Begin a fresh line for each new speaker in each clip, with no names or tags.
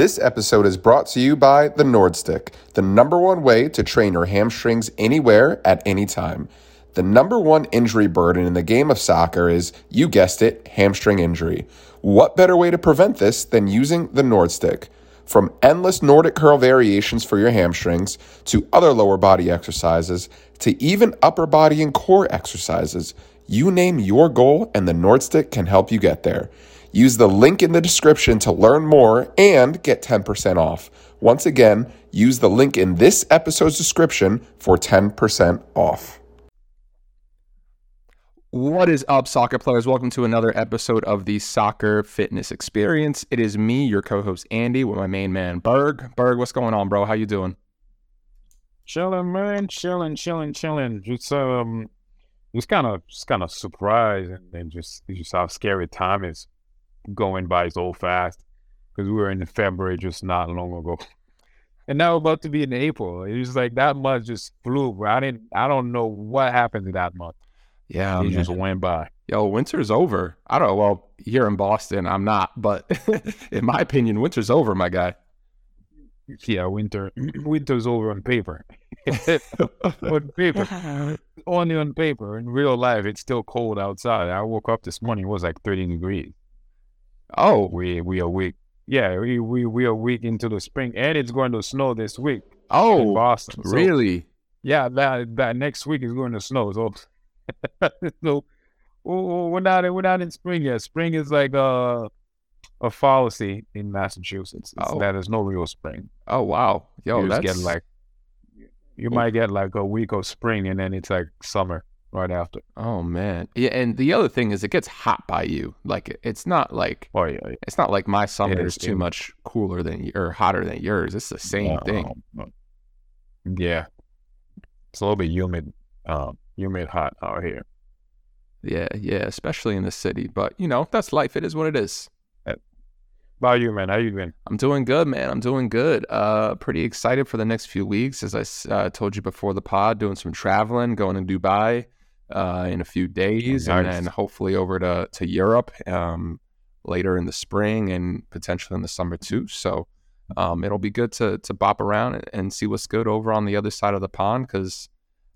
This episode is brought to you by the Nordstick, the number one way to train your hamstrings anywhere at any time. The number one injury burden in the game of soccer is, you guessed it, hamstring injury. What better way to prevent this than using the Nordstick? From endless Nordic curl variations for your hamstrings to other lower body exercises to even upper body and core exercises, you name your goal and the Nordstick can help you get there. Use the link in the description to learn more and get 10% off. Once again, use the link in this episode's description for 10% off.
What is up, soccer players? Welcome to another episode of the Soccer Fitness Experience. It is me, your co-host Andy, with my main man Berg. Berg, what's going on, bro? How you doing?
Chilling, man, chilling, chilling, chilling. Just um, just kind of, just kind of surprised and, and just, just how scary time is going by so fast because we were in February just not long ago. And now we're about to be in April. It's like that month just flew. Bro. I didn't. I don't know what happened to that month.
Yeah,
it
man.
just went by.
Yo, winter's over. I don't know. Well, here in Boston, I'm not, but in my opinion, winter's over, my guy.
Yeah, winter. Winter's over on paper. on paper, only on paper. In real life, it's still cold outside. I woke up this morning. It was like 30 degrees.
Oh,
We we are week. Yeah, we we we are week into the spring, and it's going to snow this week in
oh,
Boston. So,
really?
Yeah, that that next week is going to snow. So, so oh, oh, we're not we're not in spring yet. Spring is like a a fallacy in Massachusetts.
Oh.
that there's no real spring.
Oh, wow. Yo,
you
that's
get like you
oh.
might get like a week of spring, and then it's like summer right after.
Oh man. Yeah, and the other thing is, it gets hot by you. Like it's not like
Oh yeah, yeah.
it's not like my summer is too much cooler than or hotter than yours. It's the same thing.
Yeah, it's a little bit humid. Um, humid hot out here.
Yeah, yeah, especially in the city. But you know, that's life. It is what it is.
About you, man? How you been?
I'm doing good, man. I'm doing good. Uh, pretty excited for the next few weeks. As I uh, told you before the pod, doing some traveling, going to Dubai uh, in a few days, and then hopefully over to to Europe um, later in the spring and potentially in the summer too. So um, it'll be good to to bop around and, see what's good over on the other side of the pond because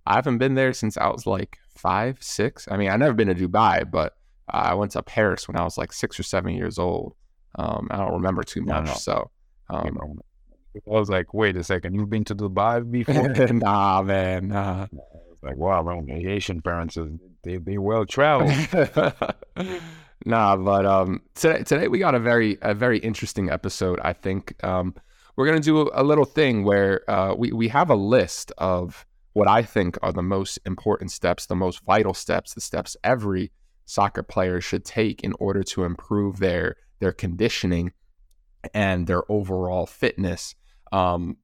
I haven't been there since I was like five, six. I mean, I've never been to Dubai, but I went to Paris when I was like six or seven years old. Um, I don't remember too much,
no.
so um,
I was like, wait a second, you've been to Dubai before?
nah, man, nah.
Like, wow, the Asian parents, they, they well traveled.
nah, but um, today today we got a very a very interesting episode. I think um, we're gonna do a, a little thing where uh, we we have a list of what I think are the most important steps, the most vital steps, the steps every soccer player should take in order to improve their their conditioning and their overall fitness. Um,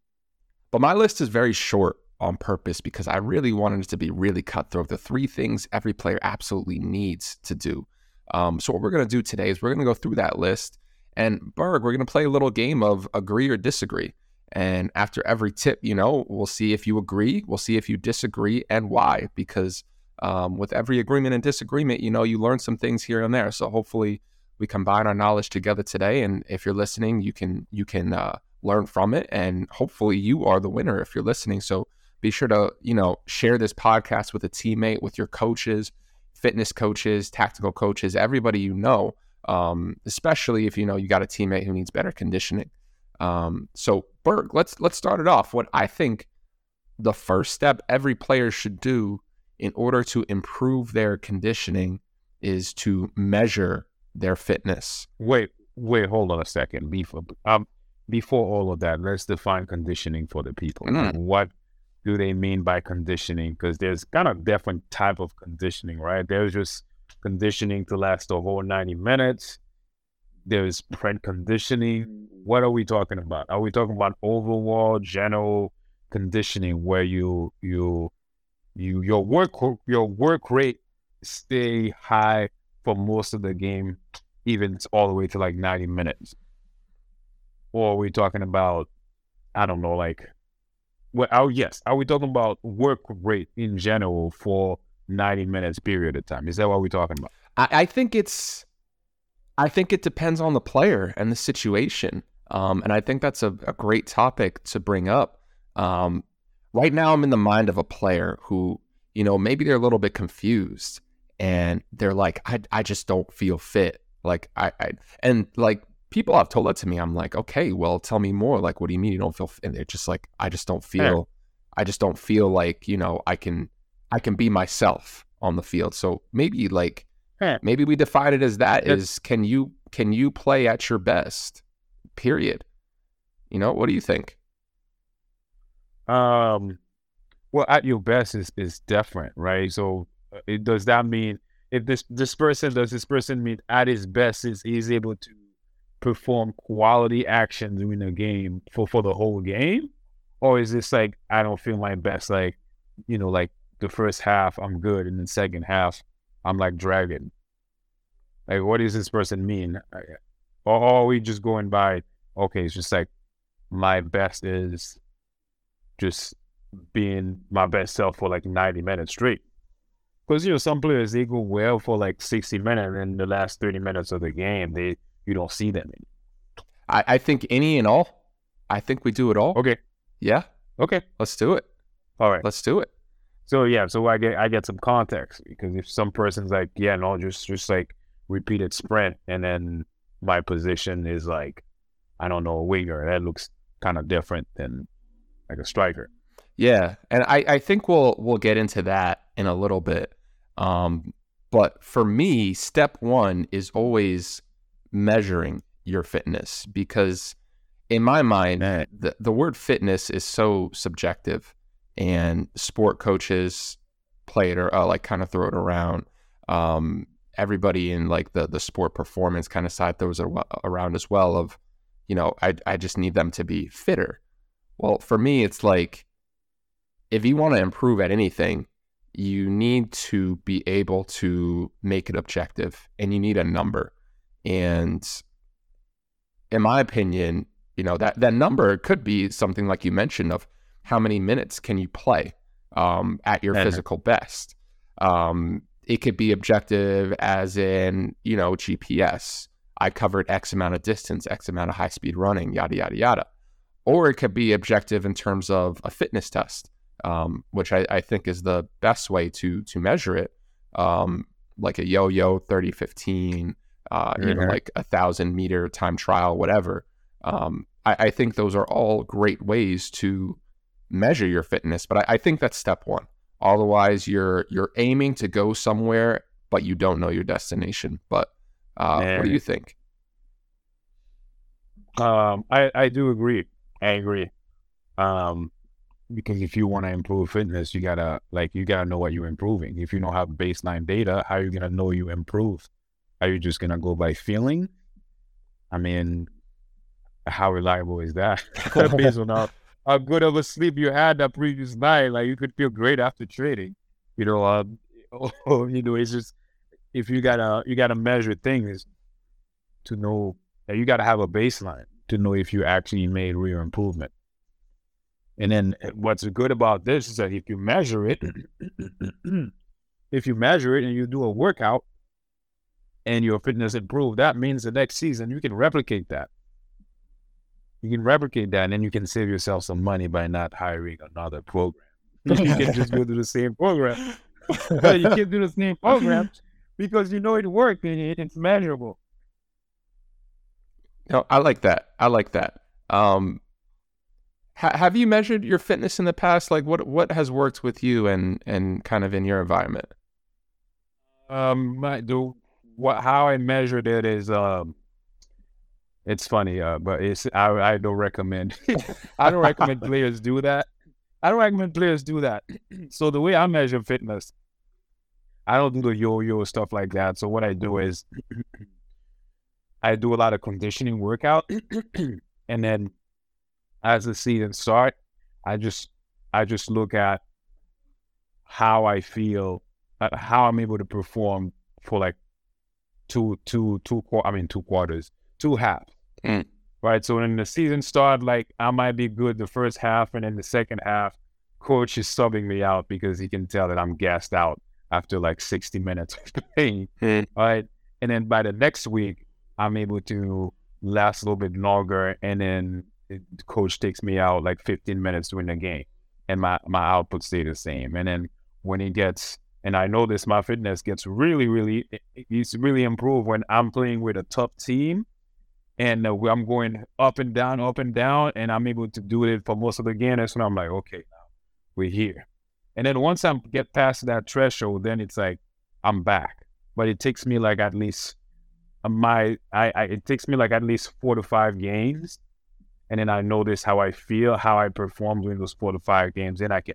but my list is very short on purpose because I really wanted it to be really cutthroat. The three things every player absolutely needs to do. Um, so what we're gonna do today is we're gonna go through that list, and Berg, we're gonna play a little game of agree or disagree. And after every tip, you know, we'll see if you agree, we'll see if you disagree, and why. Because um, with every agreement and disagreement, you know, you learn some things here and there. So hopefully, we combine our knowledge together today. And if you're listening, you can you can uh, learn from it, and hopefully, you are the winner if you're listening. So be sure to you know share this podcast with a teammate, with your coaches, fitness coaches, tactical coaches, everybody you know. Um, especially if you know you got a teammate who needs better conditioning. Um, so Berg, let's let's start it off. What I think the first step every player should do in order to improve their conditioning is to measure their fitness.
wait, wait, hold on a second. Before um, before all of that, let's define conditioning for the people.
Mm.
What do they mean by conditioning? Because there's kind of different type of conditioning, right? There's just conditioning to last the whole 90 minutes. There's preconditioning. What are we talking about? Are we talking about overall general conditioning where you you you your work your work rate stay high for most of the game, even all the way to like 90 minutes? Or are we talking about, I don't know, like, well, oh, yes, are we talking about work rate in general for 90 minutes period of time? Is that what we're talking about?
I, I think it's I think it depends on the player and the situation. Um, and I think that's a, a great topic to bring up. Um, right now, I'm in the mind of a player who, you know, maybe they're a little bit confused and they're like, I, I just don't feel fit. Like, I, I, and like people have told that to me. I'm like, okay, well, tell me more. Like, what do you mean you don't feel? Fit? And they're just like, I just don't feel, I just don't feel like, you know, I can, I can be myself on the field. So maybe like, maybe we define it as that is can you, can you play at your best? Period. You know, what do you think?
Um, well, at your best is is different, right? So, uh, it, does that mean if this this person does this person mean at his best is he's able to perform quality actions in the game for for the whole game, or is this like I don't feel my best? Like, you know, like the first half I'm good, and the second half I'm like dragging. Like, what does this person mean? Or are we just going by? Okay, it's just like my best is just being my best self for like 90 minutes straight. Because you know, some players they go well for like 60 minutes, and the last 30 minutes of the game, they you don't see them.
I, I think any and all. I think we do it all.
Okay.
Yeah.
Okay.
Let's do it.
All right.
Let's do it.
So yeah, so I get I get some context because if some person's like, yeah, no, just just like repeated sprint, and then my position is like, I don't know, a winger, that looks kind of different than like a striker.
Yeah, and I, I think we'll we'll get into that in a little bit. Um, but for me, step one is always measuring your fitness because in my mind, the, the word fitness is so subjective, and sport coaches play it or uh, like kind of throw it around. Um, everybody in like the the sport performance kind of side throws it around as well. Of you know, I I just need them to be fitter. Well, for me, it's like if you want to improve at anything, you need to be able to make it objective and you need a number. And in my opinion, you know, that, that number could be something like you mentioned of how many minutes can you play um, at your physical best. Um, it could be objective as in, you know, GPS. I covered X amount of distance, X amount of high speed running, yada, yada, yada. Or it could be objective in terms of a fitness test um, which I, I, think is the best way to to measure it. Um, like a yo-yo 30 15 uh, mm-hmm. you know like a thousand meter time trial whatever. Um, I, I, think those are all great ways to measure your fitness but I, I, think that's step one. Otherwise you're you're aiming to go somewhere but you don't know your destination. But uh, what do you think?
Um, I, I do agree. I agree. Um, because if you want to improve fitness, you gotta like you gotta know what you're improving. If you don't have baseline data, how are you gonna know you improve? Are you just gonna go by feeling? I mean, how reliable is that? Based on how, how good of a sleep you had that previous night, like you could feel great after trading. You know, um, you know, it's just if you gotta you gotta measure things to know that you gotta have a baseline to know if you actually made real improvement. And then eh, what's good about this is that if you measure it, if you measure it and you do a workout and your fitness improve, that means the next season you can replicate that. You can replicate that and then you can save yourself some money by not hiring another program. you can just go to the same program. you can do the same program because you know it worked and it's measurable.
No, I like that. I like that. Um, Ha- have you measured your fitness in the past? Like what what has worked with you and and kind of in your environment?
Um, my, the what how I measured it is um, it's funny, uh, but it's I I don't recommend I don't recommend players do that. I don't recommend players do that. so the way I measure fitness, I don't do the yo-yo stuff like that. So what I do is I do a lot of conditioning workout, and then as the season start, I just I just look at how I feel, uh, how I'm able to perform for like two two two I mean two quarters, two halves. Mm. Right. So when the season start, like I might be good the first half, and then the second half, coach is subbing me out because he can tell that I'm gassed out after like 60 minutes of playing. Mm. Right. And then by the next week, I'm able to last a little bit longer, and then it, the coach takes me out like 15 minutes during the game, and my my output stay the same. And then when he gets and I notice my fitness gets really, really, it's really improved when I'm playing with a tough team and uh, I'm going up and down, up and down, and I'm able to do it for most of the game. That's when I'm like, okay, now we're here. And then once I get past that threshold, then it's like I'm back. But it takes me like at least uh, my, I, I it takes me like at least four to five games, and then I notice how I feel, how I perform during those four to five games. Then I can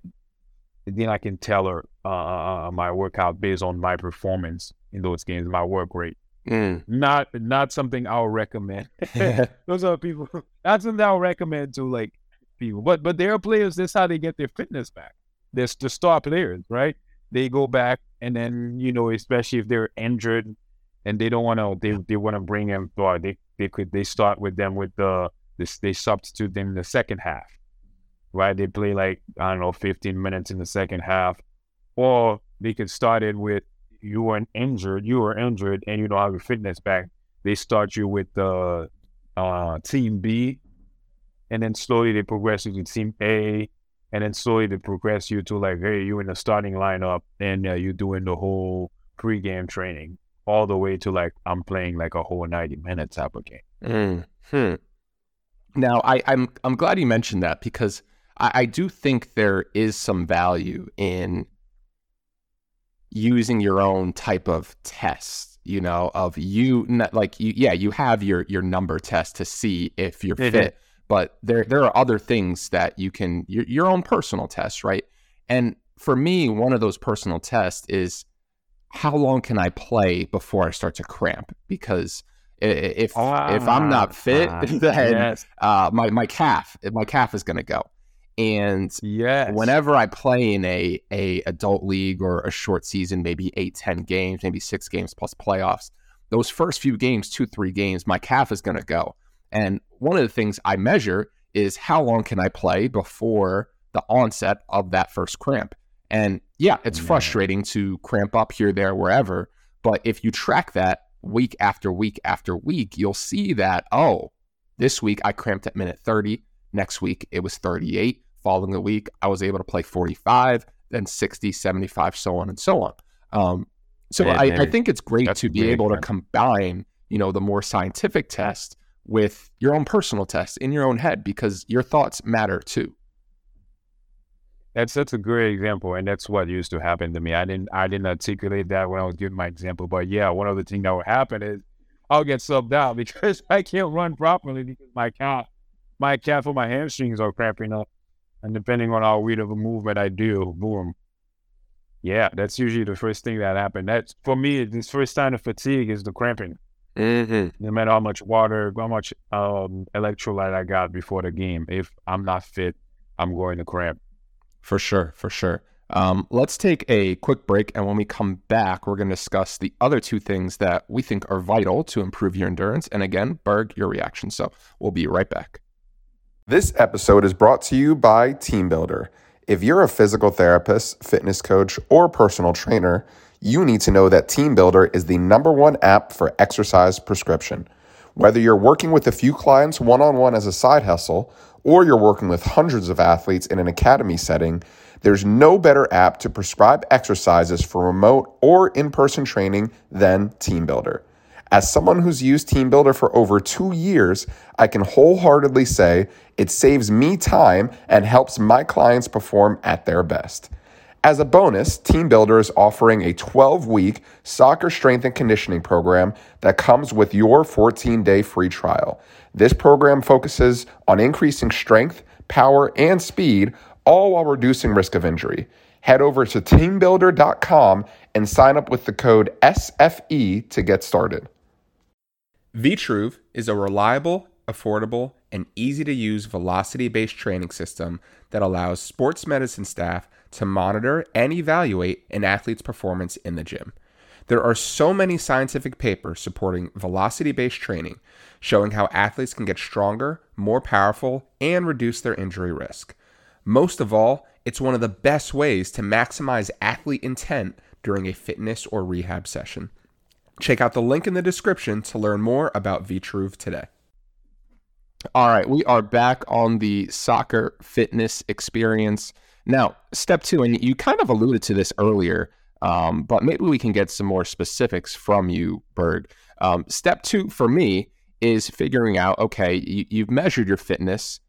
then I can tell her uh, uh, uh, my workout based on my performance in those games, my work rate. Mm. Not not something I'll recommend. those are people. That's something I'll recommend to like people. But but there are players. That's how they get their fitness back. There's the star players, right? They go back and then you know, especially if they're injured and they don't want to, they they want to bring them. Or they they could they start with them with the this they substitute them in the second half right? They play like, I don't know, 15 minutes in the second half. Or they could start it with you were injured, you were injured, and you don't have your fitness back. They start you with the uh, team B, and then slowly they progress you to team A, and then slowly they progress you to like, hey, you're in the starting lineup, and uh, you're doing the whole pregame training, all the way to like I'm playing like a whole 90 minutes type of game.
Hmm. Now, I, I'm I'm glad you mentioned that because I, I do think there is some value in using your own type of test you know of you like you yeah you have your your number test to see if you're mm-hmm. fit but there there are other things that you can your, your own personal test right and for me one of those personal tests is how long can i play before i start to cramp because if ah, if i'm not fit ah, then yes. uh, my my calf my calf is going to go and
yes.
whenever I play in a a adult league or a short season, maybe eight, ten games, maybe six games plus playoffs, those first few games, two, three games, my calf is gonna go. And one of the things I measure is how long can I play before the onset of that first cramp. And yeah, it's Man. frustrating to cramp up here, there, wherever. But if you track that week after week after week, you'll see that, oh, this week I cramped at minute 30. Next week it was 38 following the week, I was able to play 45, then 60, 75, so on and so on. Um, so I, I, think it's great to be able to combine, you know, the more scientific test with your own personal test in your own head because your thoughts matter too.
That's that's a great example, and that's what used to happen to me. I didn't I didn't articulate that when I was giving my example, but yeah, one of the things that would happen is I'll get subbed out because I can't run properly because my calf my calf or my hamstrings are cramping up. And depending on how weird of a movement I do, boom. Yeah, that's usually the first thing that happens. That's for me, this first sign of fatigue is the cramping. Mm-hmm. No matter how much water, how much um, electrolyte I got before the game, if I'm not fit, I'm going to cramp.
For sure, for sure. Um, let's take a quick break, and when we come back, we're going to discuss the other two things that we think are vital to improve your endurance. And again, Berg, your reaction. So we'll be right back.
This episode is brought to you by TeamBuildr. If you're a physical therapist, fitness coach, or personal trainer, you need to know that TeamBuildr is the number one app for exercise prescription. Whether you're working with a few clients one on one as a side hustle, or you're working with hundreds of athletes in an academy setting, there's no better app to prescribe exercises for remote or in person training than TeamBuildr. As someone who's used TeamBuildr for over two years, I can wholeheartedly say it saves me time and helps my clients perform at their best. As a bonus, TeamBuildr is offering a 12 week soccer strength and conditioning program that comes with your 14 day free trial. This program focuses on increasing strength, power, and speed, all while reducing risk of injury. Head over to teambuildr.com and sign up with the code SFE to get started. Vitruve is a reliable, affordable, and easy to use velocity based training system that allows sports medicine staff to monitor and evaluate an athlete's performance in the gym. There are so many scientific papers supporting velocity based training, showing how athletes can get stronger, more powerful, and reduce their injury risk. Most of all, it's one of the best ways to maximize athlete intent during a fitness or rehab session. Check out the link in the description to learn more about Vitruve today.
All right, we are back on the soccer fitness experience. Now, step two, and you kind of alluded to this earlier, um, but maybe we can get some more specifics from you, Berg. Um, step two for me is figuring out okay, you, you've measured your fitness.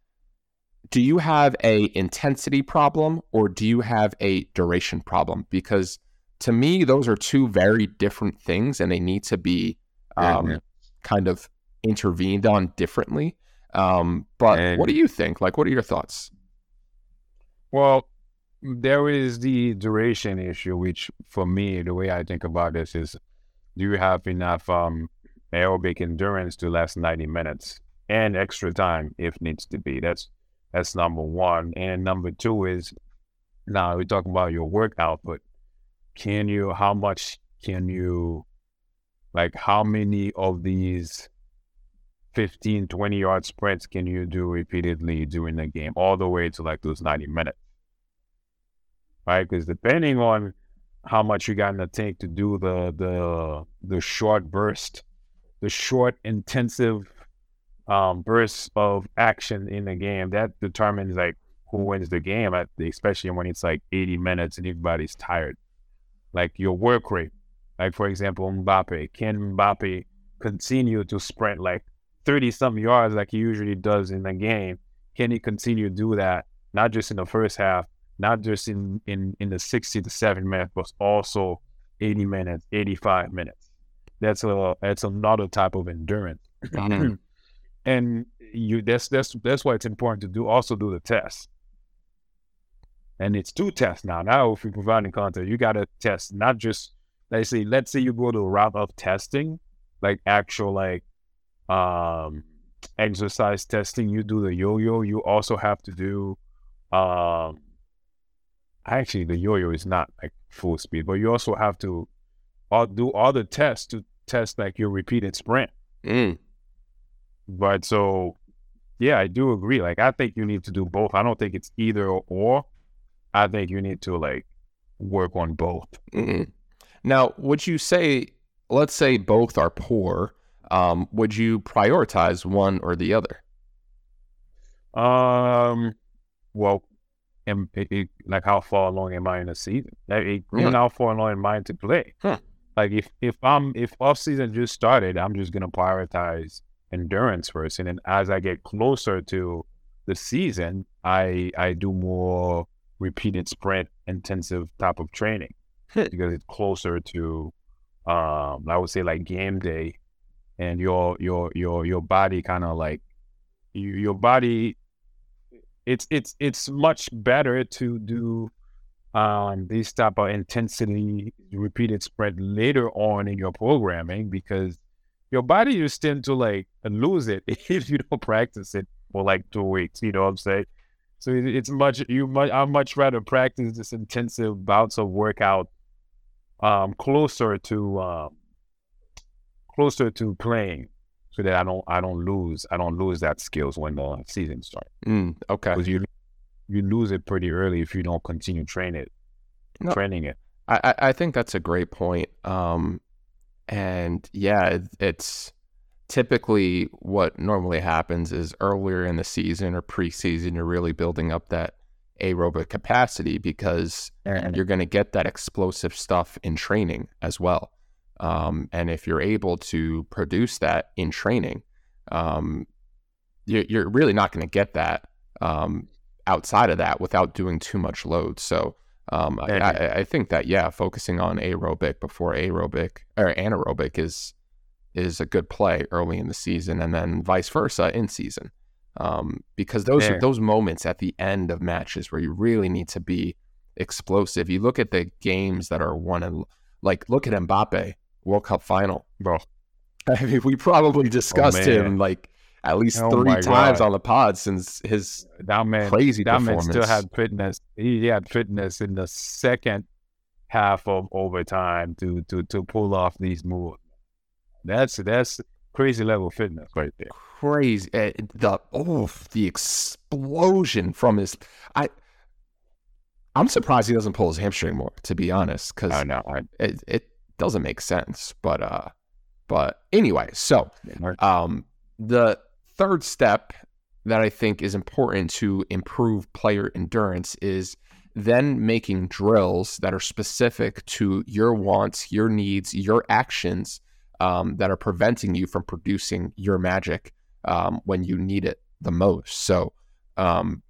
Do you have a intensity problem or do you have a duration problem? Because to me, those are two very different things, and they need to be um, yeah, kind of intervened on differently. Um, but and, what do you think? Like, what are your thoughts?
Well, there is the duration issue, which for me, the way I think about this is do you have enough um, aerobic endurance to last 90 minutes and extra time if needs to be? That's that's number one. And number two is now we're talking about your work output. Can you, how much can you, like, how many of these 15, 20 yard sprints can you do repeatedly during the game, all the way to like those 90 minutes? Right? Because depending on how much you got in the tank to do the the the short burst, the short intensive um, bursts of action in the game, that determines like who wins the game, especially when it's like 80 minutes and everybody's tired. Like your work rate. Like for example, Mbappe. Can Mbappe continue to sprint like 30 something yards like he usually does in the game, can he continue to do that, not just in the first half, not just in, in, in the 60 to 70 minutes, but also 80 minutes, 85 minutes. That's a that's another type of endurance. And you that's that's that's why it's important to do also do the test. And it's two tests now. Now if you're providing content, you gotta test not just let's say let's say you go to a route of testing, like actual like um, exercise testing, you do the yo-yo. You also have to do, um, actually the yo-yo is not like full speed, but you also have to all, do all the tests to test like your repeated sprint. Mm. But so, yeah, I do agree. Like, I think you need to do both. I don't think it's either or. I think you need to like work on both.
mm Now, would you say, let's say both are poor, um, would you prioritize one or the other?
Um, well, am, it, it, like how far along am I in the season? Like, it, yeah. how far along am I to play? Huh. Like if if I'm if off season just started, I'm just gonna prioritize endurance first, and then as I get closer to the season, I I do more repeated sprint intensive type of training because it's closer to um I would say like game day and your your your your body kind of like you, your body it's it's it's much better to do um these type of intensity repeated spread later on in your programming because your body just tend to like lose it if you don't practice it for like two weeks you know what i'm saying so it's much you much i much rather practice this intensive bouts of workout um closer to um closer to playing so that I don't I don't lose I don't lose that skills when the season starts.
Mm, okay,
because you you lose it pretty early if you don't continue train it, no, training it.
I I think that's a great point. Um, and yeah, it, it's typically what normally happens is earlier in the season or preseason, you're really building up that aerobic capacity because you're going to get that explosive stuff in training as well. Um, and if you're able to produce that in training, um, you're, you're, really not going to get that um, outside of that without doing too much load. So um, I, I, I, think that yeah, focusing on aerobic before aerobic or anaerobic is is a good play early in the season, and then vice versa in season. Um, because those are those moments at the end of matches where you really need to be explosive. You look at the games that are won and like look at Mbappe World Cup final, bro. I mean, we probably discussed oh, him like at least oh, three times God. on the pod since his that man, crazy that performance.
man still had fitness. He had fitness in the second half of overtime to to to pull off these moves. That's that's crazy level fitness right there.
Crazy uh, the oh the explosion from his I. I'm surprised he doesn't pull his hamstring more, to be honest, because
I know
it, it doesn't make sense. But uh, but anyway, so um, the third step that I think is important to improve player endurance is then making drills that are specific to your wants, your needs, your actions um, that are preventing you from producing your magic um, when you need it the most. So, um,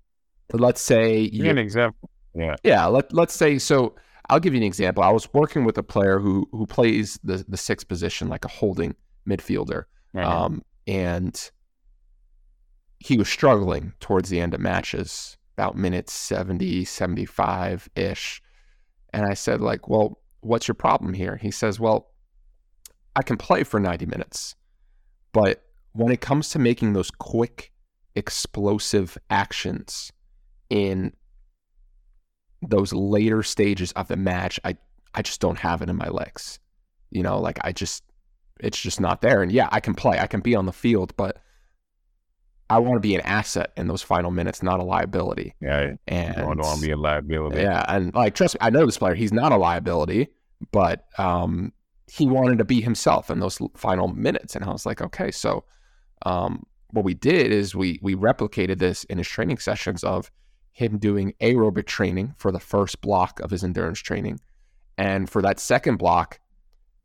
let's say
Give me an example. Yeah.
yeah, let let's say so. I'll give you an example. I was working with a player who who plays the the sixth position like a holding midfielder,
Mhm.
um, and he was struggling towards the end of matches, about minutes 70, 75 ish. And I said, like, well, what's your problem here? He says, well, I can play for 90 minutes, but when it comes to making those quick, explosive actions in those later stages of the match, I I just don't have it in my legs. You know, like I just it's just not there. And yeah, I can play, I can be on the field, but I want to be an asset in those final minutes, not a liability.
yeah.
And
I don't want to be a liability.
yeah, and like trust me, I know this player. He's not a liability, but um, he wanted to be himself in those final minutes, and I was like, okay, so um, what we did is we we replicated this in his training sessions of him doing aerobic training for the first block of his endurance training, and for that second block,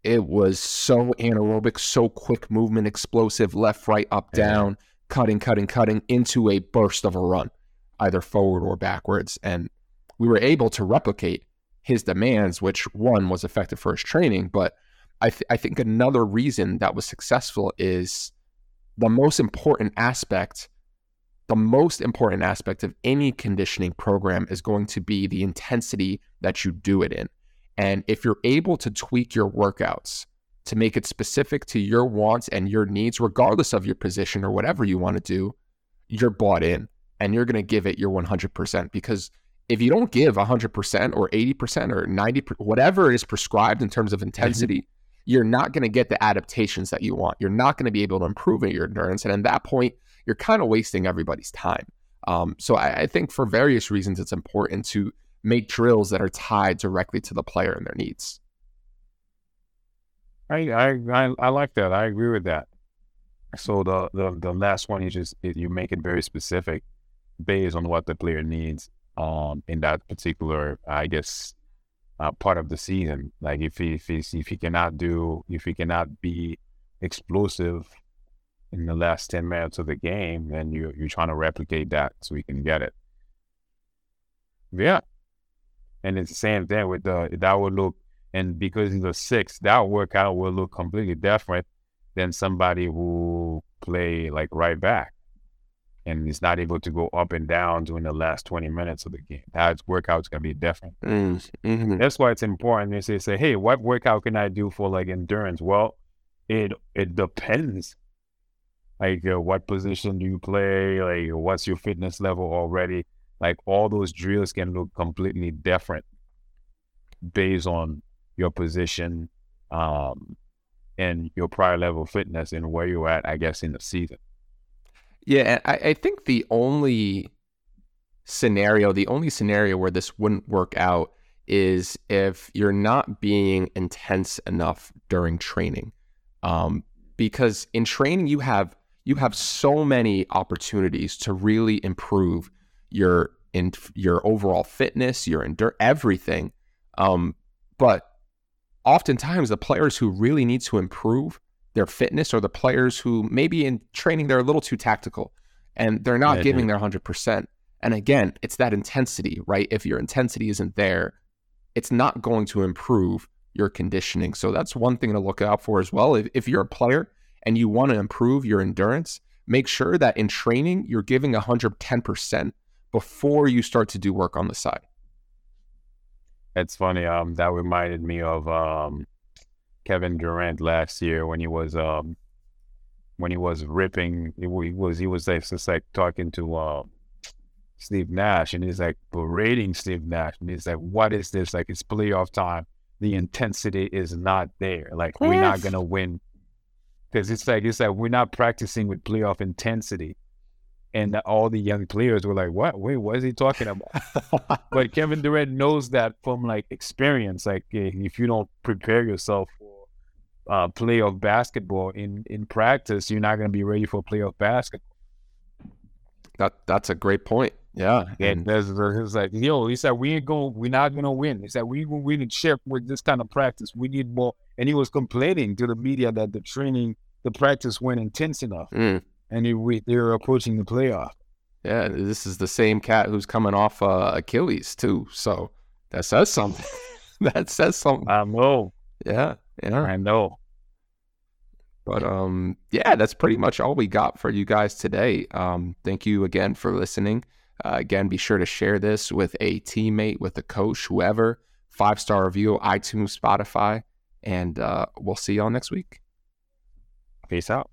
it was so anaerobic, so quick movement, explosive, left, right, up,
Yeah.
down, cutting, cutting, cutting into a burst of a run either forward or backwards. And we were able to replicate his demands, which one was effective for his training. But I, th- I think another reason that was successful is the most important aspect. The most important aspect of any conditioning program is going to be the intensity that you do it in. And if you're able to tweak your workouts to make it specific to your wants and your needs, regardless of your position or whatever you want to do, you're bought in and you're going to give it your 100% because if you don't give 100% or 80% or 90 whatever is prescribed in terms of mm-hmm. intensity you're not going to get the adaptations that you want you're not going to be able to improve your endurance and at that point you're kind of wasting everybody's time um, so I, I think for various reasons it's important to make drills that are tied directly to the player and their needs
I, I I like that. I agree with that. So the the, the last one you just you make it very specific based on what the player needs um in that particular I guess uh, part of the season. Like if he if he if he cannot do if he cannot be explosive in the last ten minutes of the game, then you you're trying to replicate that so he can get it. Yeah. And it's the same thing with the that would look and because he's a six, that workout will look completely different than somebody who play like right back and is not able to go up and down during the last 20 minutes of the game. That workout's gonna be different.
mm-hmm.
That's why it's important. They say, say, hey, what workout can I do for like endurance? Well, it it depends. Like, uh, what position do you play? Like, what's your fitness level already? Like, all those drills can look completely different based on your position, um, and your prior level of fitness and where you're at, I guess, in the season.
Yeah, I, I think the only scenario, the only scenario where this wouldn't work out is if you're not being intense enough during training. Um, because in training you have you have so many opportunities to really improve your in your overall fitness, your endure everything. Um, but oftentimes the players who really need to improve their fitness or the players who maybe in training they're a little too tactical and they're not
Yeah,
giving their 100%. And again, it's that intensity, right? If your intensity isn't there, it's not going to improve your conditioning. So that's one thing to look out for as well. If, if you're a player and you want to improve your endurance, make sure that in training you're giving 110% before you start to do work on the side.
It's funny. Um, that reminded me of um, Kevin Durant last year when he was um, when he was ripping. He was he was like, just like talking to um, Steve Nash, and he's like berating Steve Nash, and he's like, "What is this? Like it's playoff time. The intensity is not there. Like we're not gonna win." Because it's like it's like we're not practicing with playoff intensity, and all the young players were like, "What? Wait, what is he talking about?" but Kevin Durant knows that from like experience. Like eh, if you don't prepare yourself uh, playoff basketball in in practice, you're not going to be ready for playoff basketball.
That that's a great point. Yeah.
And there's it's like, yo, he said we ain't going we're not gonna win. He said we gonna win a chip with this kind of practice. We need more and he was complaining to the media that the training, the practice went intense enough.
Mm.
And he, we, they were approaching the playoff.
Yeah, this is the same cat who's coming off uh, Achilles too. So that says something. that says something.
I know.
Yeah, yeah.
I know.
But um, yeah, that's pretty much all we got for you guys today. Um, thank you again for listening. Uh, again, be sure to share this with a teammate, with a coach, whoever. Five star review, iTunes, Spotify, and uh, we'll see y'all next week.
Peace out.